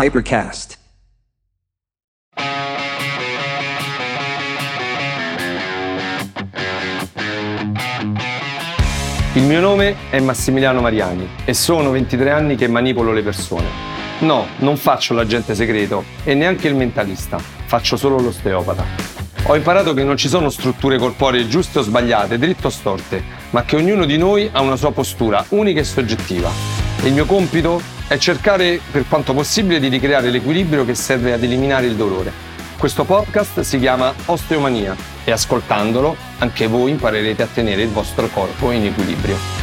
Hypercast. Il mio nome è Massimiliano Mariani e sono 23 anni che manipolo le persone. No, non faccio l'agente segreto e neanche il mentalista, faccio solo l'osteopata. Ho imparato che non ci sono strutture corporee giuste o sbagliate, dritte o storte, ma che ognuno di noi ha una sua postura unica e soggettiva. Il mio compito è cercare per quanto possibile di ricreare l'equilibrio che serve ad eliminare il dolore. Questo podcast si chiama Osteomania e ascoltandolo anche voi imparerete a tenere il vostro corpo in equilibrio.